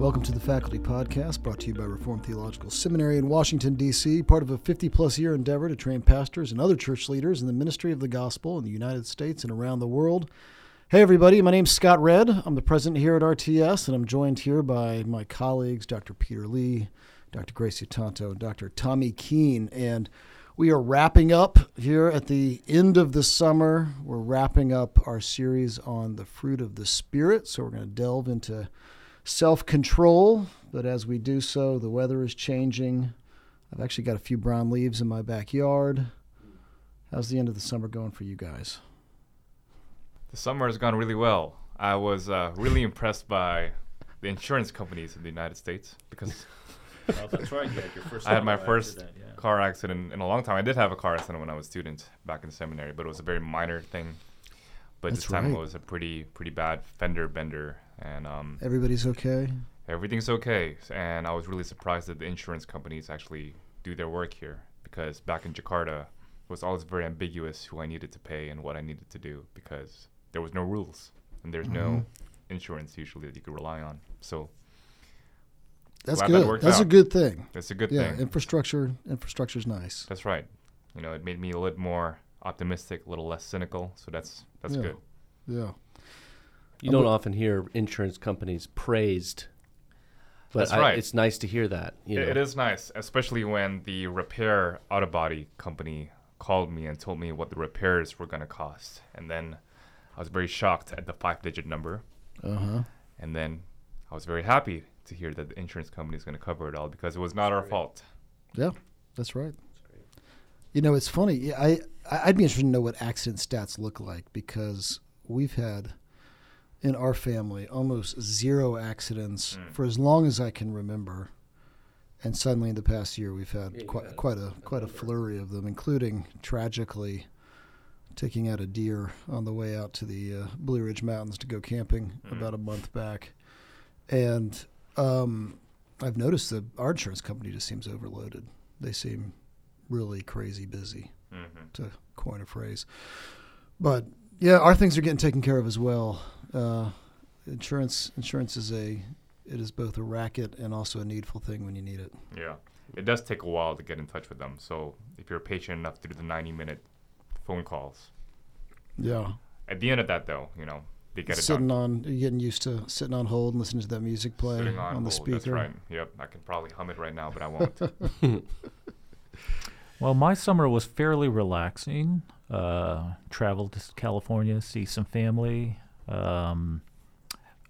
Welcome to the Faculty Podcast, brought to you by Reformed Theological Seminary in Washington, D.C., part of a 50 plus year endeavor to train pastors and other church leaders in the ministry of the gospel in the United States and around the world. Hey, everybody, my name's Scott Redd. I'm the president here at RTS, and I'm joined here by my colleagues, Dr. Peter Lee, Dr. Gray Sutanto, and Dr. Tommy Keene. And we are wrapping up here at the end of the summer. We're wrapping up our series on the fruit of the Spirit. So we're going to delve into self control. But as we do so, the weather is changing. I've actually got a few brown leaves in my backyard. How's the end of the summer going for you guys? The summer has gone really well. I was uh, really impressed by the insurance companies in the United States because Oh, that's right. You had your first. I had my first that, yeah. car accident in a long time. I did have a car accident when I was a student back in seminary, but it was a very minor thing. But That's this time right. it was a pretty pretty bad fender bender, and um, Everybody's okay? everything's okay. And I was really surprised that the insurance companies actually do their work here because back in Jakarta, it was always very ambiguous who I needed to pay and what I needed to do because there was no rules and there's no Mm-hmm. insurance usually that you could rely on. So That's that good. worked That's a good thing. that's a good yeah, thing. infrastructure infrastructure's nice. That's right. You know, it made me a little more optimistic, a little less cynical. So that's that's Yeah. good. Yeah. You don't often hear insurance companies praised, but That's I, right. it's nice to hear that. You It- know. it is nice, especially when the repair auto body company called me and told me what the repairs were going to cost. And then I was very shocked at the five digit number. Uh huh. And then I was very happy to hear that the insurance company is going to cover it all because it was not our fault. Yeah, that's right. You know, it's funny. I I- I'd be interested to know what accident stats look like because we've had in our family almost zero accidents Mm. for as long as I can remember, and suddenly in the past year we've had Yeah, quite had quite a quite a flurry of them, including tragically taking out a deer on the way out to the uh, Blue Ridge Mountains to go camping Mm. about a month back, and um, I've noticed that our insurance company just seems overloaded. They seem really crazy busy, hmm to coin a phrase. But yeah, our things are getting taken care of as well. Uh, insurance insurance is a it is both a racket and also a needful thing when you need it. Yeah. It does take a while to get in touch with them. So if you're patient enough to do the 90 minute phone calls, Yeah, at the end of that, though, you know, they get it sitting done. on you're getting used to sitting on hold and listening to that music play Sitting on, on, the speaker. That's right. Yep. I can probably hum it right now, but I won't. Well, my summer was fairly relaxing. Uh, traveled to California, see some family. Um,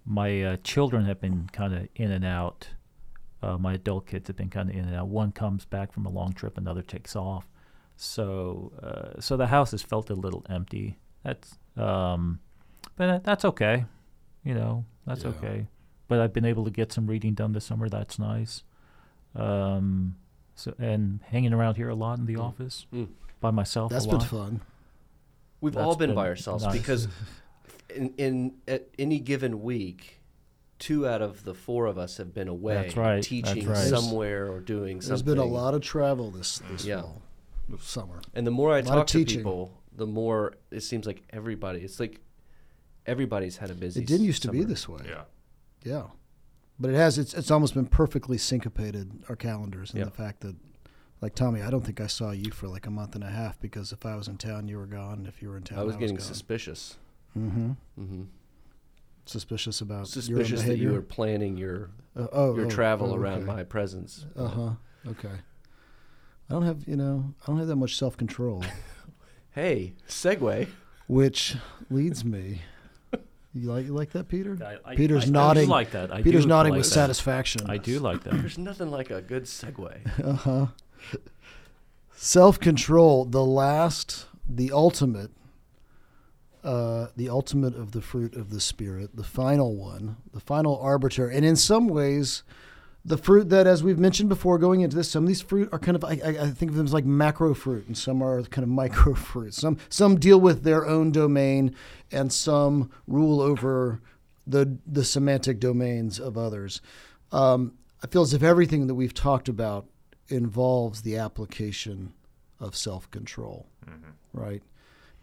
my uh, children have been kind of in and out. Uh, my adult kids have been kind of in and out. One comes back from a long trip, another takes off. So, uh, so the house has felt a little empty. That's, um, but uh, that's okay. You know, that's Yeah. okay. But I've been able to get some reading done this summer. That's nice. Um, so and hanging around here a lot in the office Mm. by myself. That's a been fun. We've That's all been, by ourselves nice. because in, in at any given week, two out of the four of us have been away That's right, that's teaching right. somewhere or doing There's something. There's been a lot of travel this this Yeah. fall, summer. And the more I lot talk to teaching. people, the more it seems like everybody. It's like everybody's had a busy. It didn't used to be this way. yeah. Yeah, but it has. It's it's almost been perfectly syncopated our calendars, and Yeah. the fact that, like Tommy, I don't think I saw you for like a month and a half because if I was in town, you were gone. If you were in town, I was getting gone. suspicious. Mm-hmm. Mm-hmm. suspicious about Suspicious your that you were planning your Uh, oh, your oh, travel oh, around okay. my presence. Uh huh. Okay. I don't have you know I don't have that much self control, Hey, segue. which leads me. You like you like that, Peter? I, I, Peter's I, I nodding. like that. I Peter's nodding like with that. satisfaction. I do like that. There's nothing like a good segue. Uh huh. Self control, the last, the ultimate, uh, the ultimate of the fruit of the spirit, the final one, the final arbiter, and in some ways, the fruit that, as we've mentioned before, going into this, some of these fruit are kind of I, I think of them as like macro fruit, and some are kind of micro fruit. Some some deal with their own domain, and some rule over the the semantic domains of others. Um, I feel as if everything that we've talked about involves the application of self control, right?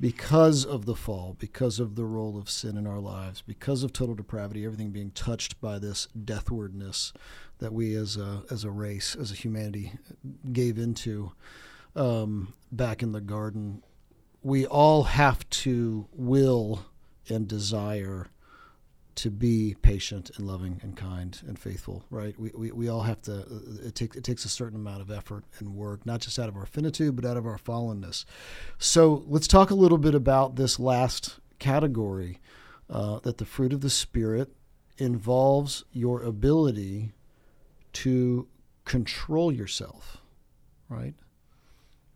Because of the fall, because of the role of sin in our lives, because of total depravity, everything being touched by this deathwardness that we as a as a race, as a humanity, gave into um, back in the garden, we all have to will and desire to be patient and loving and kind and faithful, right? We, we, we all have to, it, take, it takes a certain amount of effort and work, not just out of our finitude, but out of our fallenness. So let's talk a little bit about this last category uh, that the fruit of the Spirit involves your ability to control yourself, right?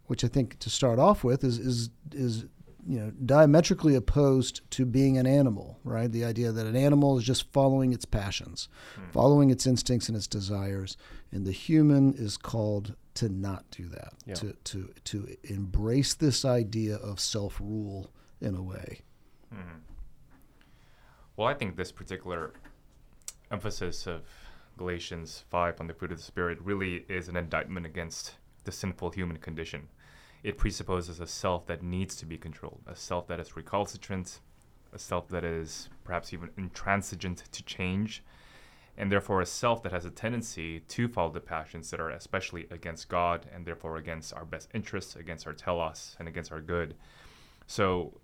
Which I think to start off with is, is, is you know diametrically opposed to being an animal right the idea that an animal is just following its passions hmm. following its instincts and its desires and the human is called to not do that yeah. to to to embrace this idea of self-rule in a way hmm. well i think this particular emphasis of galatians 5 on the fruit of the spirit really is an indictment against the sinful human condition it presupposes a self that needs to be controlled, a self that is recalcitrant, a self that is perhaps even intransigent to change, and therefore a self that has a tendency to follow the passions that are especially against God and therefore against our best interests, against our telos, and against our good. So,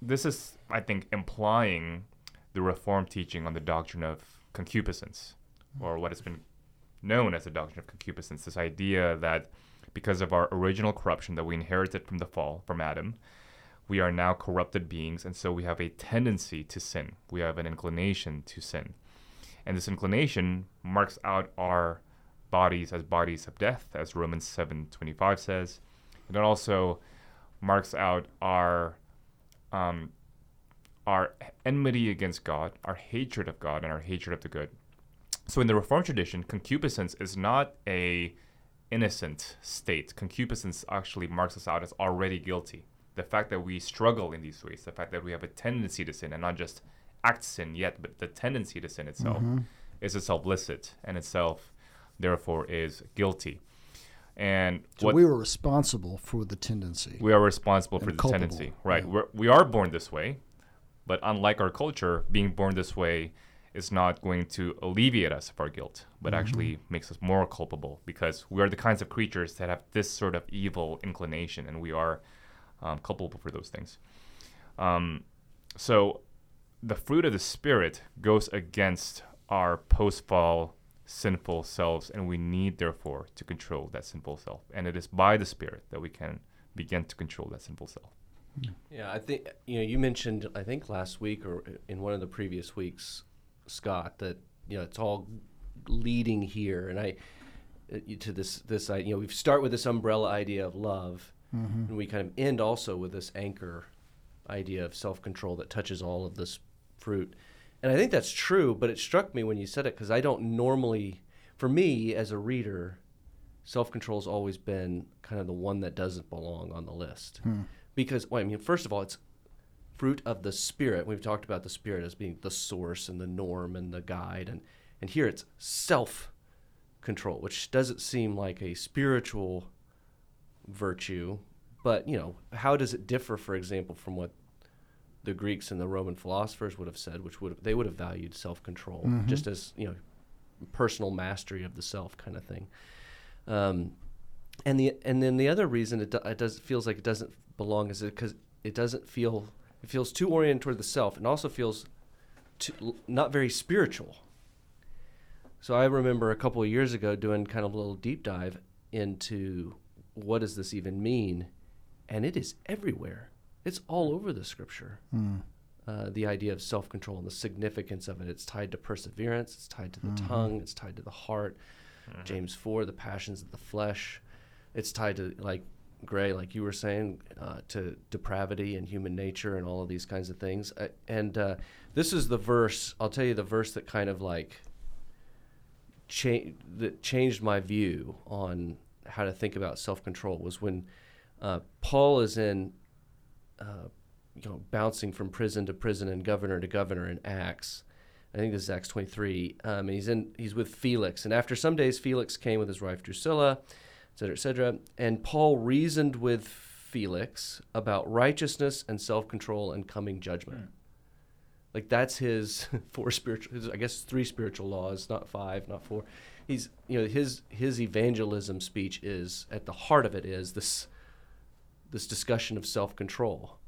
this is, I think, implying the Reformed teaching on the doctrine of concupiscence, or what has been known as the doctrine of concupiscence, this idea that because of our original corruption that we inherited from the fall, from Adam. We are now corrupted beings, and so we have a tendency to sin. We have an inclination to sin. And this inclination marks out our bodies as bodies of death, as Romans 7:25 says. And it also marks out our um, our enmity against God, our hatred of God, and our hatred of the good. So in the Reformed tradition, concupiscence is not a innocent state. Concupiscence actually marks us out as already guilty. The fact that we struggle in these ways, the fact that we have a tendency to sin and not just act sin yet, but the tendency to sin itself mm-hmm. is itself licit and itself, therefore, is guilty. And so we were responsible for the tendency. We are responsible for the culpable. tendency, right? Yeah. We're, we are born this way, but unlike our culture, being born this way is not going to alleviate us of our guilt, but mm-hmm. actually makes us more culpable because we are the kinds of creatures that have this sort of evil inclination and we are um, culpable for those things. Um, so the fruit of the Spirit goes against our post fall sinful selves, and we need, therefore, to control that sinful self. And it is by the Spirit that we can begin to control that sinful self. Yeah, I think you know you mentioned I think last week or in one of the previous weeks Scott, that you know it's all leading here, and I uh, to this this you know we start with this umbrella idea of love, mm-hmm. and we kind of end also with this anchor idea of self control that touches all of this fruit, and I think that's true. But it struck me when you said it because I don't normally, for me as a reader, self control has always been kind of the one that doesn't belong on the list. Hmm. Because, well, I mean, first of all, it's fruit of the spirit. We've talked about the spirit as being the source and the norm and the guide, and and here it's self control, which doesn't seem like a spiritual virtue, but you know, how does it differ, for example, from what the Greeks and the Roman philosophers would have said, which would have, they would have valued self control mm-hmm. just as you know personal mastery of the self kind of thing. Um, and the and then the other reason it, do, it does feels like it doesn't belong is because it doesn't feel it feels too oriented toward the self and also feels too, not very spiritual. So I remember a couple of years ago doing kind of a little deep dive into what does this even mean, and it is everywhere. It's all over the scripture. Mm. Uh, the idea of self control and the significance of it. It's tied to perseverance, it's tied to the mm-hmm. tongue, it's tied to the heart. Mm-hmm. James 4, the passions of the flesh. It's tied to, like Gray, like you were saying, uh, to depravity and human nature and all of these kinds of things. Uh, and uh, this is the verse. I'll tell you the verse that kind of like cha- that changed my view on how to think about self control was when uh, Paul is in, uh, you know, bouncing from prison to prison and governor to governor in Acts. I think this is Acts 23. Um, and he's in. He's with Felix, and after some days, Felix came with his wife Drusilla etc., etc. And Paul reasoned with Felix about righteousness and self control and coming judgment. Like that's his four spiritual, his, I guess three spiritual laws, not five, not four. He's you know his his evangelism speech is at the heart of it is this this discussion of self control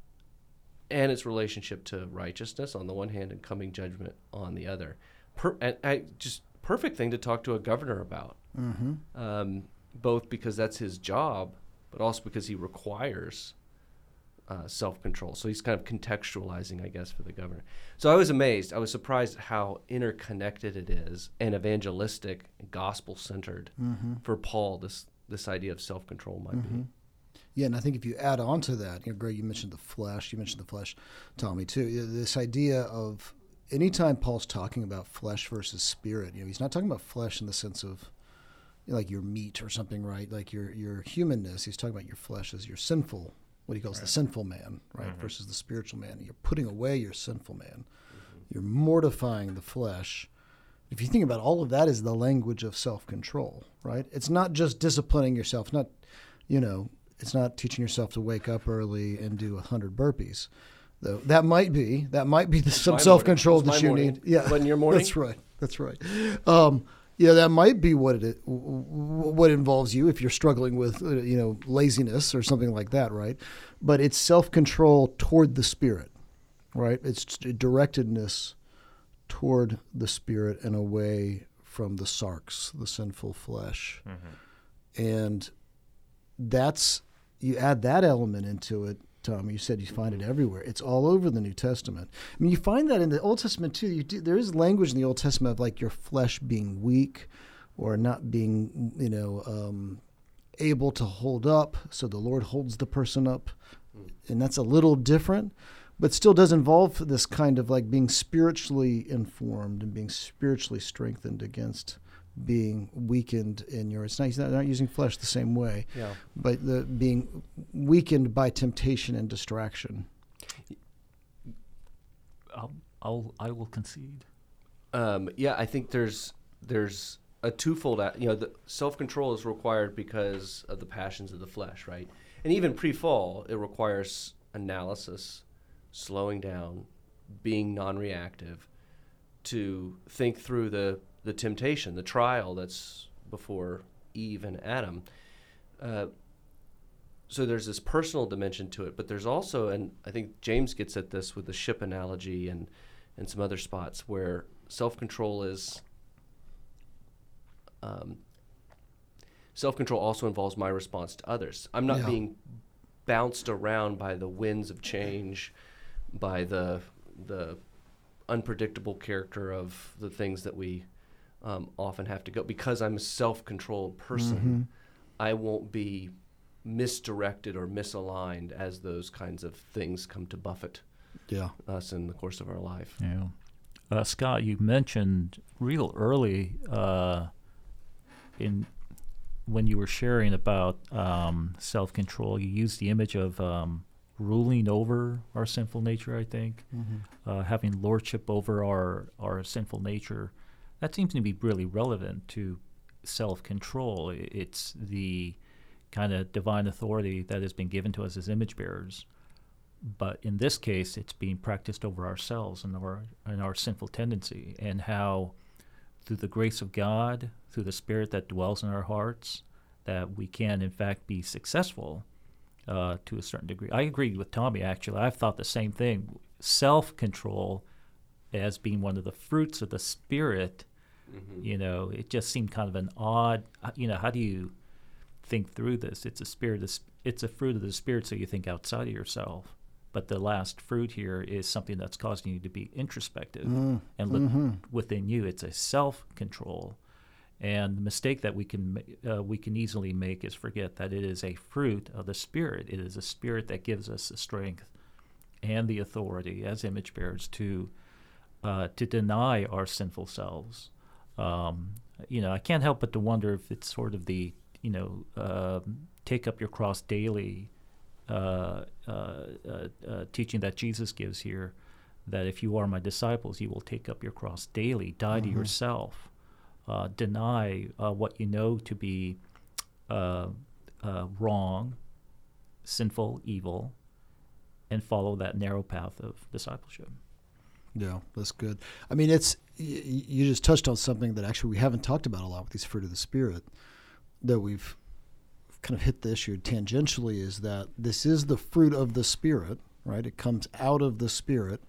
and its relationship to righteousness on the one hand and coming judgment on the other. Per, and I, just perfect thing to talk to a governor about, Mm-hmm. um, both because that's his job, but also because he requires uh, self control. So he's kind of contextualizing, I guess, for the governor. So I was amazed. I was surprised how interconnected it is and evangelistic, gospel centered Mm-hmm. for Paul. This this idea of self control might be. Yeah, and I think if you add on to that, you know, Greg, you mentioned the flesh. You mentioned the flesh, Tommy, too. This idea of anytime Paul's talking about flesh versus spirit, you know, he's not talking about flesh in the sense of like your meat or something, right? Like your your humanness. He's talking about your flesh as your sinful, what he calls the sinful man, right, versus the spiritual man. You're putting away your sinful man. You're mortifying the flesh. If you think about all of that is the language of self-control, right? It's not just disciplining yourself, not you know, it's not teaching yourself to wake up early and do a hundred burpees. Though that might be that might be the, some self-control that you morning. need. Yeah, Wasn't your morning? That's right. That's right. Um, yeah, that might be what it i- w- w- what involves you if you're struggling with you know laziness or something like that, right? But it's self-control toward the spirit, right? It's directedness toward the spirit and away from the sarx the sinful flesh, mm-hmm. and that's you add that element into it tom you said you find it everywhere. It's all over the new testament. I mean you find that in the old testament too. You do, there is language in the old testament of like your flesh being weak or not being you know um, able to hold up so the lord holds the person up. And that's a little different but still does involve this kind of like being spiritually informed and being spiritually strengthened against being weakened in your it's not, not, not using flesh the same way Yeah. but the being weakened by temptation and distraction I'll, I'll I will concede. Um, yeah, I think there's there's a twofold. a- You know, the self control is required because of the passions of the flesh, right? And even pre-fall, it requires analysis, slowing down, being non-reactive, to think through the the temptation, the trial that's before Eve and Adam. Uh, so there's this personal dimension to it, but there's also, and I think James gets at this with the ship analogy and and some other spots where self control is. Um, self control also involves my response to others. I'm not Yeah. being bounced around by the winds of change, by the the unpredictable character of the things that we um, often have to go. Because I'm a self controlled person, I won't be misdirected or misaligned as those kinds of things come to buffet yeah us in the course of our life. Yeah. Uh, Scott, you mentioned real early uh, in when you were sharing about um, self control, you used the image of um, ruling over our sinful nature, I think, uh, having lordship over our, our sinful nature. That seems to be really relevant to self control. It's the kind of divine authority that has been given to us as image bearers but in this case, it's being practiced over ourselves and our and our sinful tendency, and how through the grace of God, through the Spirit that dwells in our hearts, that we can in fact be successful uh, to a certain degree. I agree with Tommy. Actually, I've thought the same thing. Self-control as being one of the fruits of the Spirit. You know, it just seemed kind of an odd. uh, You know, how do you think through this? It's a spirit. of- It's a fruit of the Spirit, so you think outside of yourself. But the last fruit here is something that's causing you to be introspective and look within you. It's a self-control, and the mistake that we can uh, we can easily make is forget that it is a fruit of the Spirit. It is a Spirit that gives us the strength and the authority as image bearers to uh, to deny our sinful selves. Um, you know, I can't help but to wonder if it's sort of the you know um take up your cross daily uh, uh, uh, uh, teaching that Jesus gives here. That if you are my disciples, you will take up your cross daily, die to yourself, uh, deny uh, what you know to be uh, uh, wrong, sinful, evil, and follow that narrow path of discipleship. Yeah, that's good. I mean, it's you just touched on something that actually we haven't talked about a lot with these fruit of the spirit that we've kind of hit the issue tangentially is that this is the fruit of the spirit, right? It comes out of the spirit.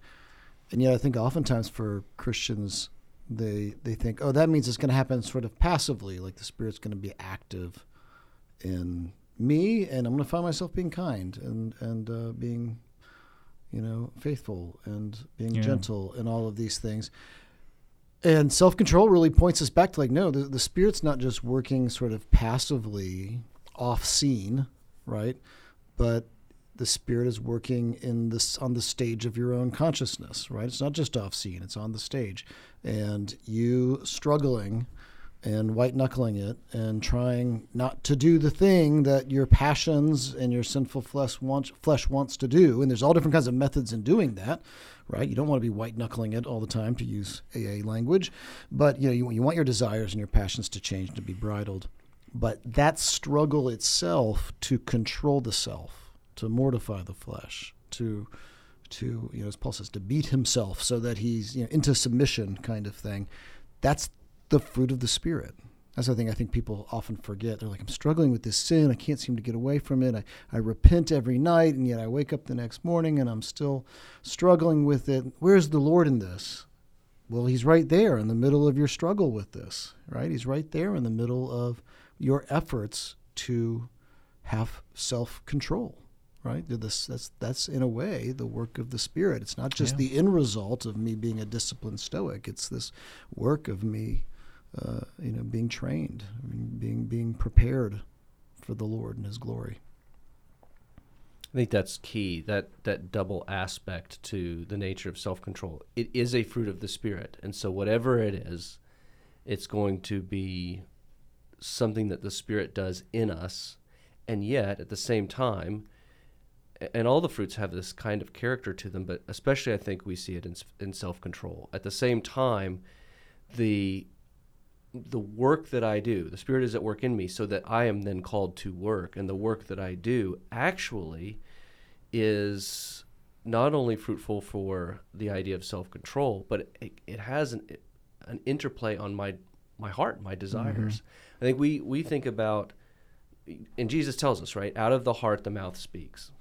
And yet I think oftentimes for Christians they they think, "Oh, that means it's going to happen sort of passively, like the spirit's going to be active in me and I'm going to find myself being kind and and uh, being you know, faithful and being Yeah. gentle and all of these things. And self control really points us back to like, no, the, the spirit's not just working sort of passively off scene, right? But the spirit is working in this on the stage of your own consciousness, right? It's not just off scene, it's on the stage. And you struggling and white knuckling it and trying not to do the thing that your passions and your sinful flesh wants flesh wants to do. And there's all different kinds of methods in doing that, right? You don't want to be white knuckling it all the time to use AA language, but you know you, you want your desires and your passions to change and to be bridled. But that struggle itself to control the self, to mortify the flesh, to to you know as Paul says to beat himself so that he's you know into submission kind of thing. That's the fruit of the spirit. That's the thing I think people often forget. They're like, I'm struggling with this sin. I can't seem to get away from it. I, I repent every night, and yet I wake up the next morning and I'm still struggling with it. Where's the Lord in this? Well, He's right there in the middle of your struggle with this, right? He's right there in the middle of your efforts to have self control, right? This, that's, that's in a way the work of the Spirit. It's not just Yeah. the end result of me being a disciplined Stoic, it's this work of me uh, you know, being trained, being being prepared for the Lord and His glory. I think that's key. That that double aspect to the nature of self control. It is a fruit of the spirit, and so whatever it is, it's going to be something that the spirit does in us, and yet at the same time, and all the fruits have this kind of character to them, but especially I think we see it in, in self control. At the same time, the the work that I do, the Spirit is at work in me, so that I am then called to work. And the work that I do actually is not only fruitful for the idea of self control, but it, it has an, an interplay on my, my heart, my desires. Mm-hmm. I think we, we think about, and Jesus tells us, right, out of the heart the mouth speaks.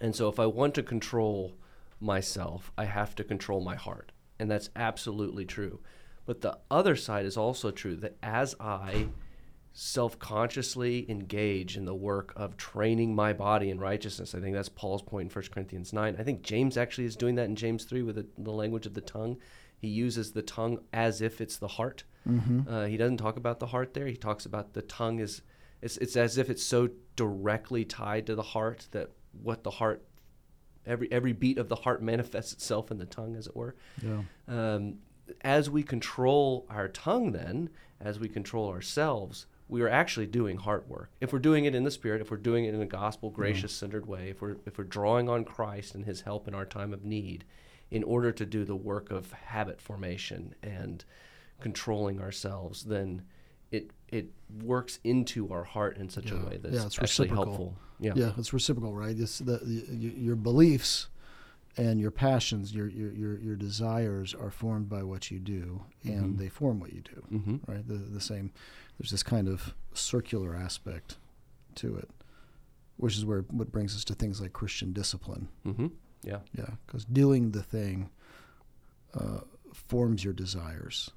And so if I want to control myself, I have to control my heart. And that's absolutely true. But the other side is also true that as I self consciously engage in the work of training my body in righteousness, I think that's Paul's point in 1 Corinthians 9. I think James actually is doing that in James 3 with the, the language of the tongue. He uses the tongue as if it's the heart. Uh, he doesn't talk about the heart there. He talks about the tongue is it's, it's as if it's so directly tied to the heart that what the heart every every beat of the heart manifests itself in the tongue as it were Yeah. um, as we control our tongue, then, as we control ourselves, we are actually doing heart work. If we're doing it in the Spirit, if we're doing it in a gospel, gracious centered way, if we're if we're drawing on Christ and His help in our time of need, in order to do the work of habit formation and controlling ourselves, then it it works into our heart in such Yeah. a way that's Yeah, it's actually reciprocal. helpful. Yeah. Yeah, it's reciprocal, right? It's the, the your beliefs and your passions, your your your, your desires are formed by what you do, and Mhm. they form what you do, Mm-hmm. right? The the same. There's this kind of circular aspect to it, which is where what brings us to things like Christian discipline. Mm-hmm. Yeah. Yeah, because doing the thing uh, forms your desires,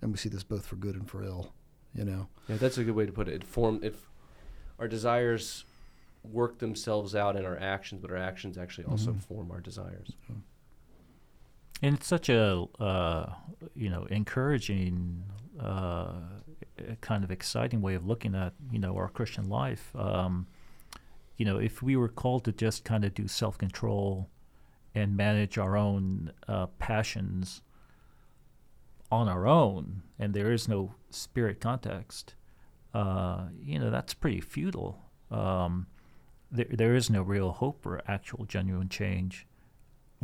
and we see this both for good and for ill. You know. Yeah, that's a good way to put it. It form if our desires work themselves out in our actions, but our actions actually also Mhm. form our desires. And it's such a uh, you know encouraging, uh, kind of exciting way of looking at you know our Christian life. Um, you know, if we were called to just kind of do self control and manage our own uh, passions on our own, and there is no spirit context, uh, you know, that's pretty futile. Um, there, there is no real hope for actual genuine change,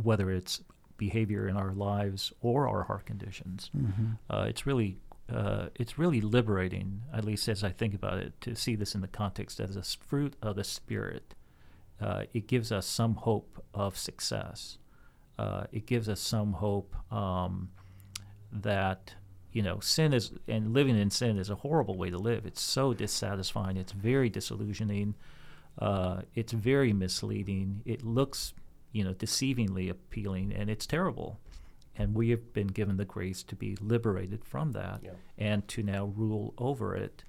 whether it's behavior in our lives or our heart conditions. Uh, it's really uh, it's really liberating, at least as I think about it, to see this in the context as a fruit of the spirit uh, it gives us some hope of success. Uh, it gives us some hope um, that you know sin is and living in sin is a horrible way to live. It's so dissatisfying. It's very disillusioning. Uh, it's very misleading. It looks you know deceivingly appealing, and it's terrible. And we have been given the grace to be liberated from that Yeah. and to now rule over it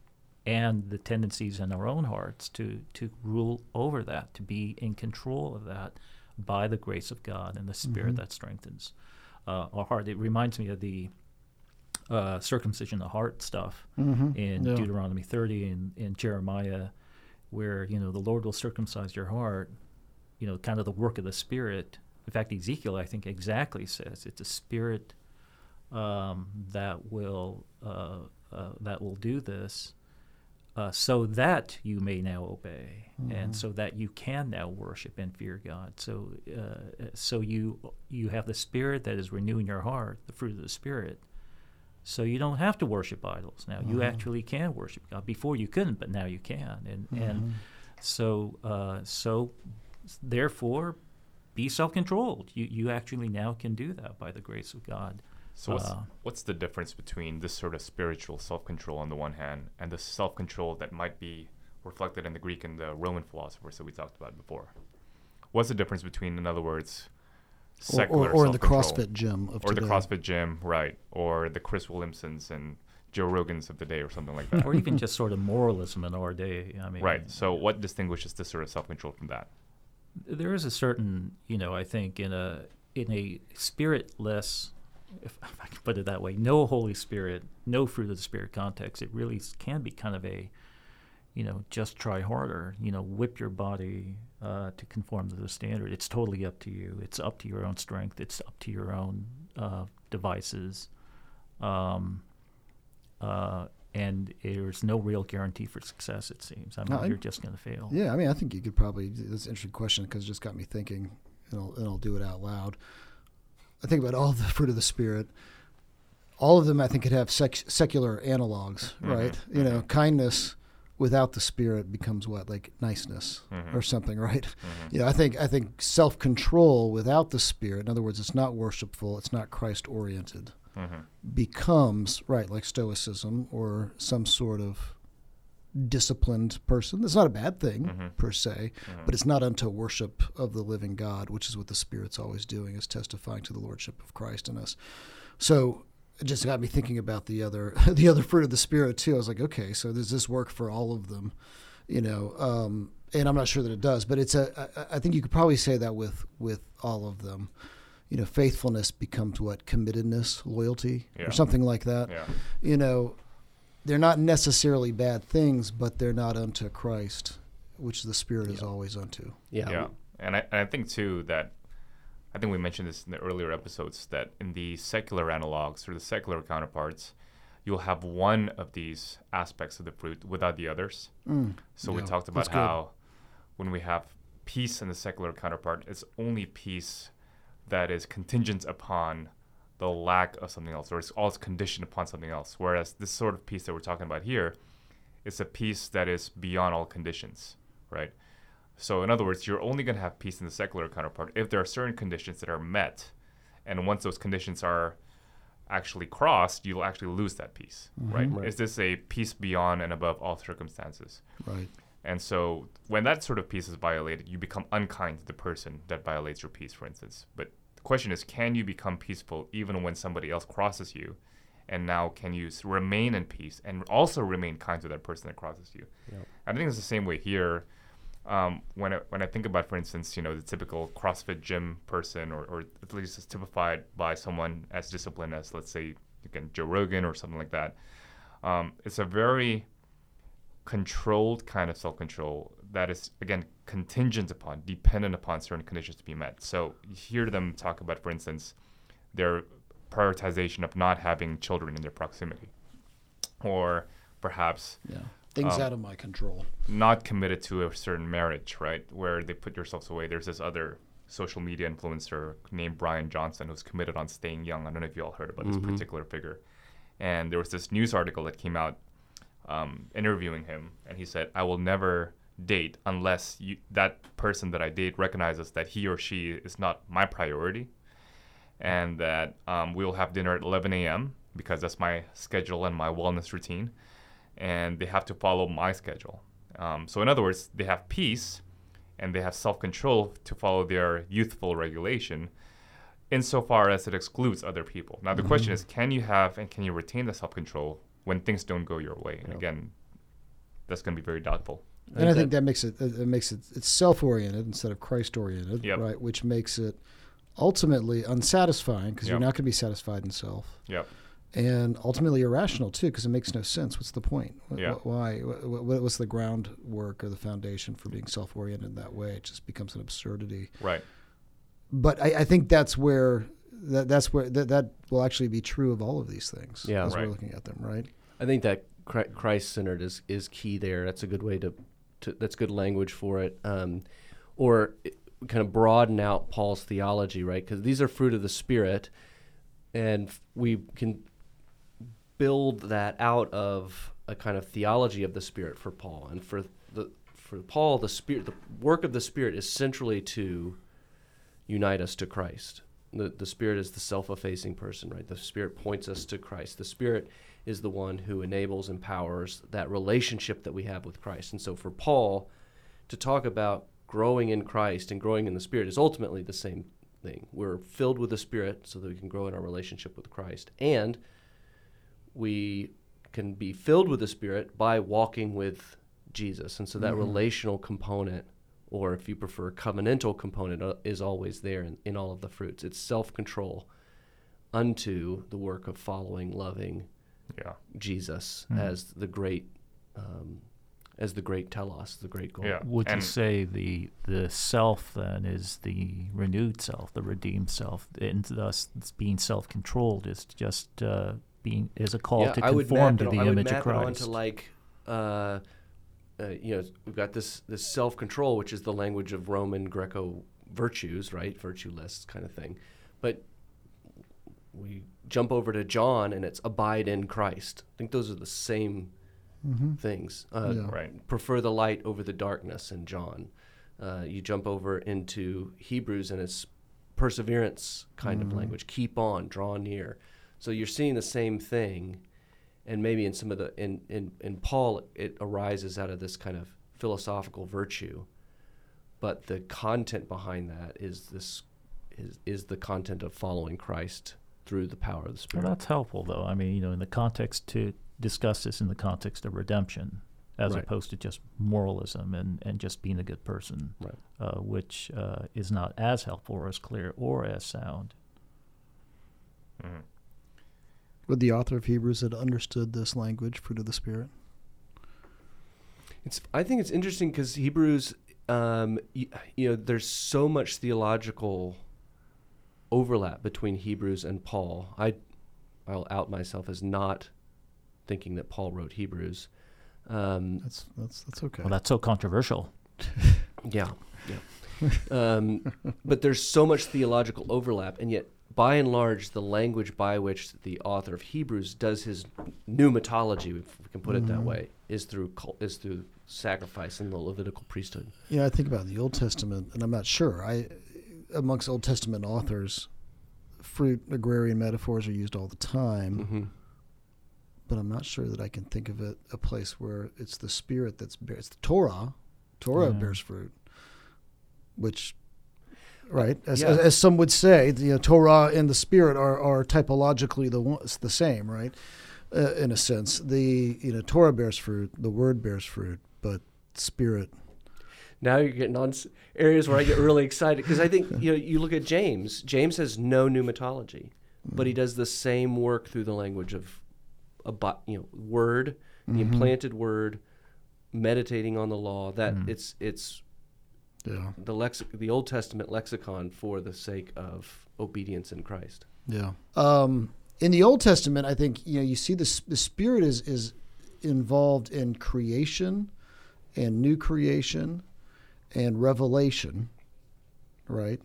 and the tendencies in our own hearts to, to rule over that, to be in control of that by the grace of God and the Spirit that strengthens uh, our heart. It reminds me of the uh, circumcision of the heart stuff Mhm. in Yeah. Deuteronomy 30 and in Jeremiah, where, you know, the Lord will circumcise your heart, you know, kind of the work of the Spirit. In fact, Ezekiel, I think, exactly says it's a spirit um, that will uh, uh, that will do this, uh, so that you may now obey, and so that you can now worship and fear God. So, uh, so you you have the Spirit that is renewing your heart, the fruit of the Spirit. So you don't have to worship idols now. You actually can worship God. Before you couldn't, but now you can. And and so uh, so therefore, be self-controlled. You you actually now can do that by the grace of God. So what's, Uh, what's the difference between this sort of spiritual self-control on the one hand and the self-control that might be reflected in the Greek and the Roman philosophers that we talked about before? What's the difference between, in other words, Or, secular or, or in the CrossFit gym of or today. the CrossFit gym, right? Or the Chris Williamsons and Joe Rogans of the day, or something like that. or even just sort of moralism in our day. I mean, right. So what distinguishes this sort of self-control from that? there is a certain, you know, I think in a in a spiritless, if, if I can put it that way, no Holy Spirit, no fruit of the Spirit context, it really can be kind of a, you know, just try harder. You know, whip your body uh, to conform to the standard. It's totally up to you. It's up to your own strength. It's up to your own uh, devices. Um, uh, and there's no real guarantee for success. It seems. I mean, I- you're just going to fail. Yeah, I mean, I think you could probably. That's an interesting question because it just got me thinking, and I'll, and I'll do it out loud. I think about all the fruit of the spirit. All of them, I think, could have sec- secular analogs, right? You know, kindness without the spirit becomes what, like niceness Mhm. or something, right? Mhm. You know, I think I think self control without the spirit. In other words, it's not worshipful. It's not Christ oriented. Mhm. Becomes right like stoicism or some sort of disciplined person. That's not a bad thing Mhm. per se, Mhm. but it's not unto worship of the living God, which is what the Spirit's always doing, is testifying to the lordship of Christ in us. So it just got me thinking about the other the other fruit of the Spirit too. I was like, okay, so does this work for all of them? You know, um, and I'm not sure that it does, but it's a. I, I think you could probably say that with with all of them. You know, faithfulness becomes what committedness, loyalty, Yeah. or something like that Yeah. you know, they're not necessarily bad things, but they're not unto Christ, which the Spirit is always unto. Yeah. Yeah, and I, and I think too that I think we mentioned this in the earlier episodes that in the secular analogs or the secular counterparts, you'll have one of these aspects of the fruit without the others. Mm. So we talked about how when we have peace in the secular counterpart, it's only peace that is contingent upon the lack of something else, or it's all conditioned upon something else. Whereas this sort of peace that we're talking about here is a peace that is beyond all conditions, right? So in other words, you're only going to have peace in the secular counterpart if there are certain conditions that are met, and once those conditions are actually crossed, you'll actually lose that peace, mm-hmm. right? Right. Is this a peace beyond and above all circumstances? Right. And so when that sort of peace is violated, you become unkind to the person that violates your peace, for instance. But the question is, can you become peaceful even when somebody else crosses you? And now, can you remain in peace and also remain kind to that person that crosses you? Yep. I think it's the same way here. Um, when I, when I think about, for instance, you know, the typical CrossFit gym person, or, or at least it's typified by someone as disciplined as, let's say, again, Joe Rogan or something like that. Um, it's a very controlled kind of self-control that is again contingent upon dependent upon certain conditions to be met so you hear them talk about for instance their prioritization of not having children in their proximity or perhaps Yeah. Things Um, out of my control. not committed to a certain marriage, right? Where they put yourselves away. There's this other social media influencer named Bryan Johnson who's committed on staying young. I don't know if you all heard about this Mhm. particular figure. And there was this news article that came out um, interviewing him, and he said, "I will never date unless you, that person that I date recognizes that he or she is not my priority, and that um, we'll have dinner at 11 a.m. because that's my schedule and my wellness routine, and they have to follow my schedule. Um, so in other words, they have peace and they have self-control to follow their youthful regulation insofar as it excludes other people. Now the question is can you have and can you retain the self-control when things don't go your way? And again, that's going to be very doubtful. and I think that makes it it makes it it's self-oriented instead of Christ-oriented, Yep. right? Which makes it ultimately unsatisfying because you're not going to be satisfied in self, Yep. And ultimately irrational too because it makes no sense. What's the point? Yeah. Why? Wh- wh- What's the groundwork or the foundation for being self-oriented in that way? It just becomes an absurdity. Right. But I, I think that's where that, that's where that, that will actually be true of all of these things Yeah. as Right. we're looking at them, right? I think that Christ centered is, is key there. That's a good way to, to that's good language for it. Um, or it- kind of broaden out Paul's theology, right? Because these are fruit of the Spirit, and we can build that out of a kind of theology of the Spirit for Paul. And for the for Paul, the Spirit, the work of the Spirit is centrally to unite us to Christ. The, the Spirit is the self effacing person, right? The Spirit points us to Christ. The Spirit is the one who enables, and empowers that relationship that we have with Christ. And so for Paul, to talk about growing in Christ and growing in the Spirit is ultimately the same thing. We're filled with the Spirit so that we can grow in our relationship with Christ. And we can be filled with the Spirit by walking with Jesus. And so that relational component, or if you prefer, covenantal component, uh, is always there in, in all of the fruits. It's self control unto the work of following, loving Yeah. Jesus as the great. Um, as the great telos, the great goal. Yeah. Would you say the the self then is the renewed self, the redeemed self, and thus being self-controlled is just uh, being is a call to I would conform map to it, the I would image of map it Christ. onto like, uh, uh, you know, we've got this this self control, which is the language of Roman Greco virtues, right? Virtue lists kind of thing. But we jump over to John, and it's abide in Christ. I think those are the same things. Uh, Yeah. Right. Prefer the light over the darkness in John. Uh, you jump over into Hebrews, and it's perseverance kind of language. Keep on, draw near. So you're seeing the same thing, and maybe in some of the in in in Paul, it arises out of this kind of philosophical virtue, but the content behind that is this is is the content of following Christ through the power of the Well, Spirit. that's helpful, though. I mean, you know, in the context to discuss this in the context of redemption, as Right. opposed to just moralism and, and just being a good person, Right. uh, which uh, is not as helpful or as clear or as sound. Mhm. Would the author of Hebrews have understood this language, fruit of the Spirit? It's. I think it's interesting because Hebrews, um, you, you know, there's so much theological overlap between Hebrews and Paul. I, I'll out myself as not thinking that Paul wrote Hebrews. Um, That's that's that's okay. Well, that's so controversial. yeah, yeah. um, but there's so much theological overlap, and yet, by and large, the language by which the author of Hebrews does his pneumatology, if we can put it that way, is through is through sacrifice in the Levitical priesthood. Yeah, I think about the Old Testament, and I'm not sure. I, amongst Old Testament authors, fruit agrarian metaphors are used all the time, Mm-hmm. but I'm not sure that I can think of it a place where it's the Spirit that's bear, it's the Torah. Torah Yeah. bears fruit, which, right, as, Yeah. as, as some would say, the you know, Torah and the Spirit are, are typologically the the same, right? Uh, in a sense, the you know Torah bears fruit, the Word bears fruit, but Spirit Now you're getting on areas where I get really excited because I think you know you look at James. James has no pneumatology, but he mm-hmm. does the same work through the language of a you know word, the mm-hmm. implanted word, meditating on the law. That mm-hmm. it's it's yeah. the lexic the Old Testament lexicon for the sake of obedience in Christ. Yeah. Um, in the Old Testament, I think you know you see the the Spirit is is involved in creation, and new creation, and revelation, right?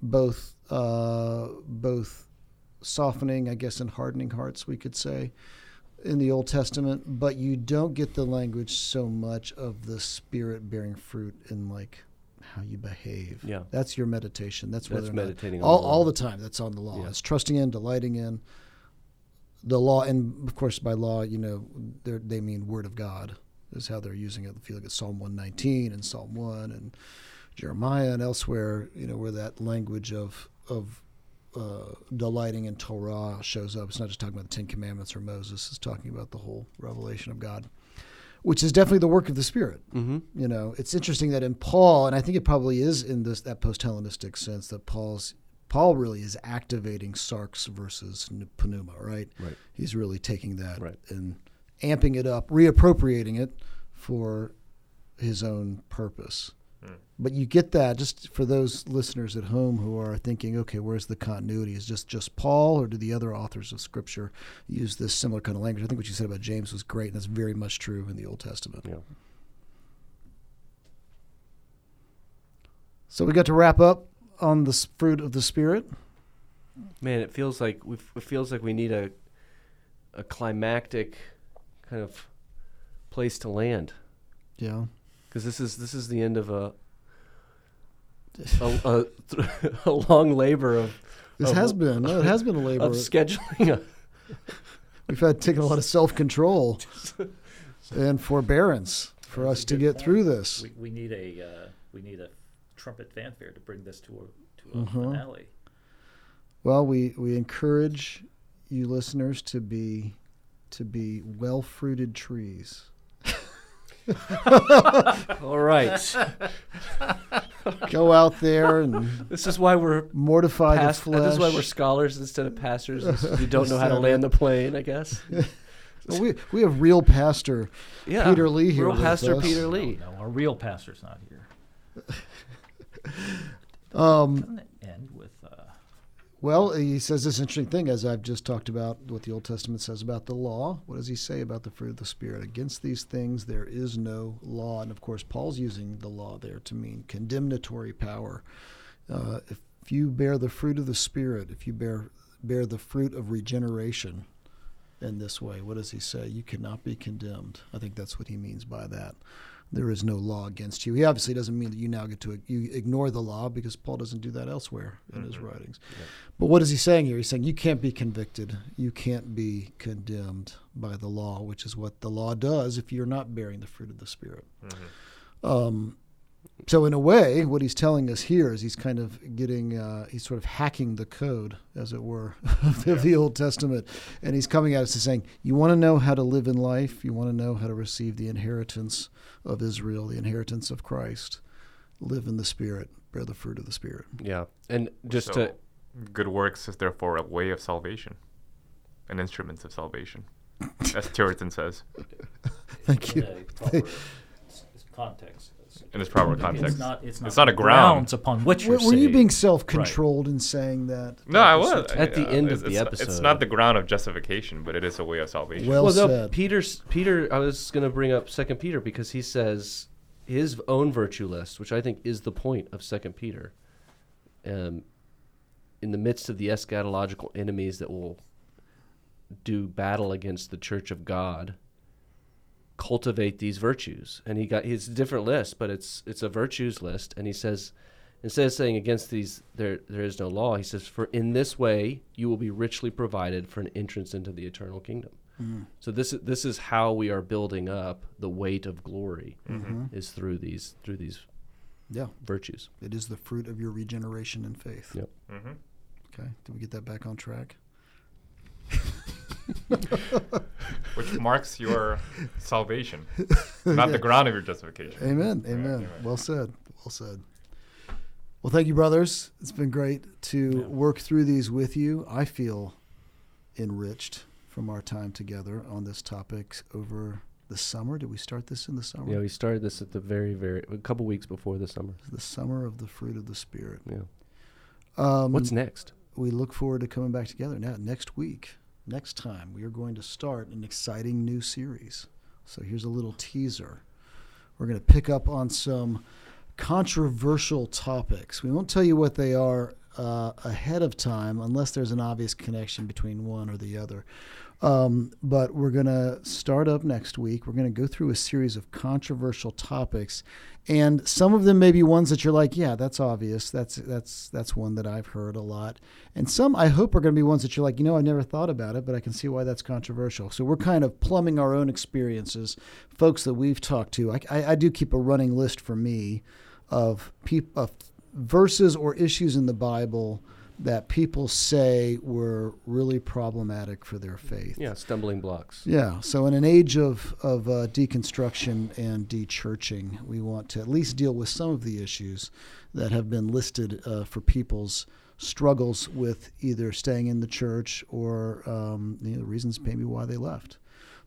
Both uh, both softening, I guess, and hardening hearts, we could say. In the Old Testament, but you don't get the language so much of the Spirit bearing fruit in like how you behave. Yeah. That's your meditation. That's whether That's meditating on all, the all the time. That's on the law. Yeah. It's trusting in, delighting in the law, and of course by law, you know, they're- mean Word of God is how they're using it. I feel like it's Psalm 119 and Psalm 1 and Jeremiah and elsewhere, you know, where that language of of uh, delighting in Torah shows up. It's not just talking about the Ten Commandments or Moses. It's talking about the whole revelation of God, which is definitely the work of the Spirit. Mm-hmm. You know, it's interesting that in Paul, and I think it probably is in this that post Hellenistic sense that Paul's Paul really is activating sarx versus pneuma, right? Right. He's really taking that Right. and amping it up, reappropriating it for his own purpose. But you get that just for those listeners at home who are thinking, okay, where's the continuity? Is just just Paul, or do the other authors of Scripture use this similar kind of language? I think what you said about James was great, and that's very much true in the Old Testament. Yeah. So we got to wrap up on the fruit of the Spirit. Man, it feels like we it feels like we need a a climactic kind of place to land Yeah. Because this is this is the end of a a, a, a long labor of This of- has been no, it has been a labor. of scheduling. A, We've had taken a lot of self control and forbearance for us to get through this. We, we need a uh, we need a trumpet fanfare to bring this to a to a Mhm. finale. Well, we, we encourage you listeners to be to be well fruited trees. all right, Go out there and this is why we're mortify past, flesh. this is why we're scholars instead of pastors. is You don't know how to land the plane, I guess. Well, we we have real pastor Yeah, Peter Lee here Real with Pastor us. Peter Lee. no, our real pastor's not here. Um, Doesn't it end with Well, he says this interesting thing, as I've just talked about what the Old Testament says about the law. What does he say about the fruit of the Spirit? Against these things there is no law. And of course, Paul's using the law there to mean condemnatory power. Uh, if you bear the fruit of the Spirit, if you bear bear the fruit of regeneration in this way, what does he say? You cannot be condemned. I think that's what he means by that. There is no law against you. He obviously doesn't mean that you now get to you ignore the law because Paul doesn't do that elsewhere in his writings. But what is he saying here? He's saying you can't be convicted, you can't be condemned by the law, which is what the law does if you're not bearing the fruit of the Spirit. Um, so, in a way, what he's telling us here is he's kind of getting, uh, he's sort of hacking the code, as it were, of the, the Old Testament. And he's coming at us and saying, You want to know how to live in life? You want to know how to receive the inheritance of Israel, the inheritance of Christ? Live in the Spirit, bear the fruit of the Spirit. Yeah, and just So, to good works is therefore a way of salvation, an instrument of salvation, as Puritan says Thank you. in a proper s- s- context? In its proper It's context. not. It's not. It's not a ground. grounds upon which Were, you're were you saved. being self-controlled in saying that? No, I was Sutton? At the end of it's- the it's- It's not the ground of justification, but it is a way of salvation. Well well, no, said. Peter's Peter. I was going to bring up Second Peter because he says his own virtue list, which I think is the point of Second Peter. Um, in the midst of the eschatological enemies that will do battle against the Church of God, cultivate these virtues. And he got his different list, but it's it's a virtues list. And he says, instead of saying against these there there is no law, he says, for in this way you will be richly provided for an entrance into the eternal kingdom. So this is this is how we are building up the weight of glory is through these through these Yeah, virtues. it is the fruit of your regeneration and faith. Yep. hmm Okay, did we get that back on track? Which marks your salvation, not the ground of your justification. Amen. Right, Amen. right. Well said. Well said. Well, thank you, brothers. It's been great to work through these with you. I feel enriched from our time together on this topic over the summer. Did we start this in the summer? Yeah, we started this at the very very a couple weeks before the summer. The summer of the fruit of the Spirit. Yeah. Um, What's next? we look forward to coming back together now next week next time we are going to start an exciting new series. So here's a little teaser. We're going to pick up on some controversial topics. We won't tell you what they are uh, ahead of time unless there's an obvious connection between one or the other. Um, but we're going to start up next week. We're going to go through a series of controversial topics, and some of them may be ones that you're like, yeah, that's obvious. That's that's that's one that I've heard a lot. And some I hope are going to be ones that you're like, you know, I never thought about it, but I can see why that's controversial. So we're kind of plumbing our own experiences, folks that we've talked to. I, I, I do keep a running list for me of people of verses or issues in the Bible that people say were really problematic for their faith. Yeah, stumbling blocks. Yeah. So in an age of of uh, deconstruction and dechurching, we want to at least deal with some of the issues that have been listed uh, for people's struggles with either staying in the church or um, you know, reasons maybe why they left.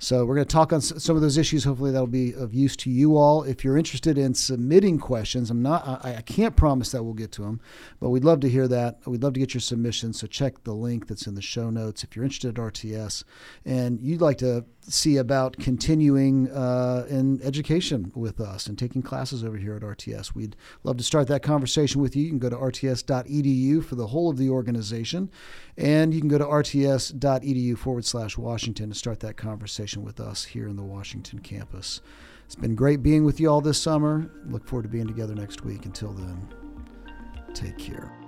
So we're going to talk on some of those issues. Hopefully that'll be of use to you all. If you're interested in submitting questions, I'm not. I, I, can't promise that we'll get to them, but we'd love to hear that. We'd love to get your submissions. So check the link that's in the show notes if you're interested at RTS and you'd like to see about continuing uh, in education with us and taking classes over here at RTS. We'd love to start that conversation with you. You can go to rts.edu for the whole of the organization, and you can go to rts.edu forward slash Washington to start that conversation with us here in the Washington campus. It's been great being with you all this summer. Look forward to being together next week. Until then, take care.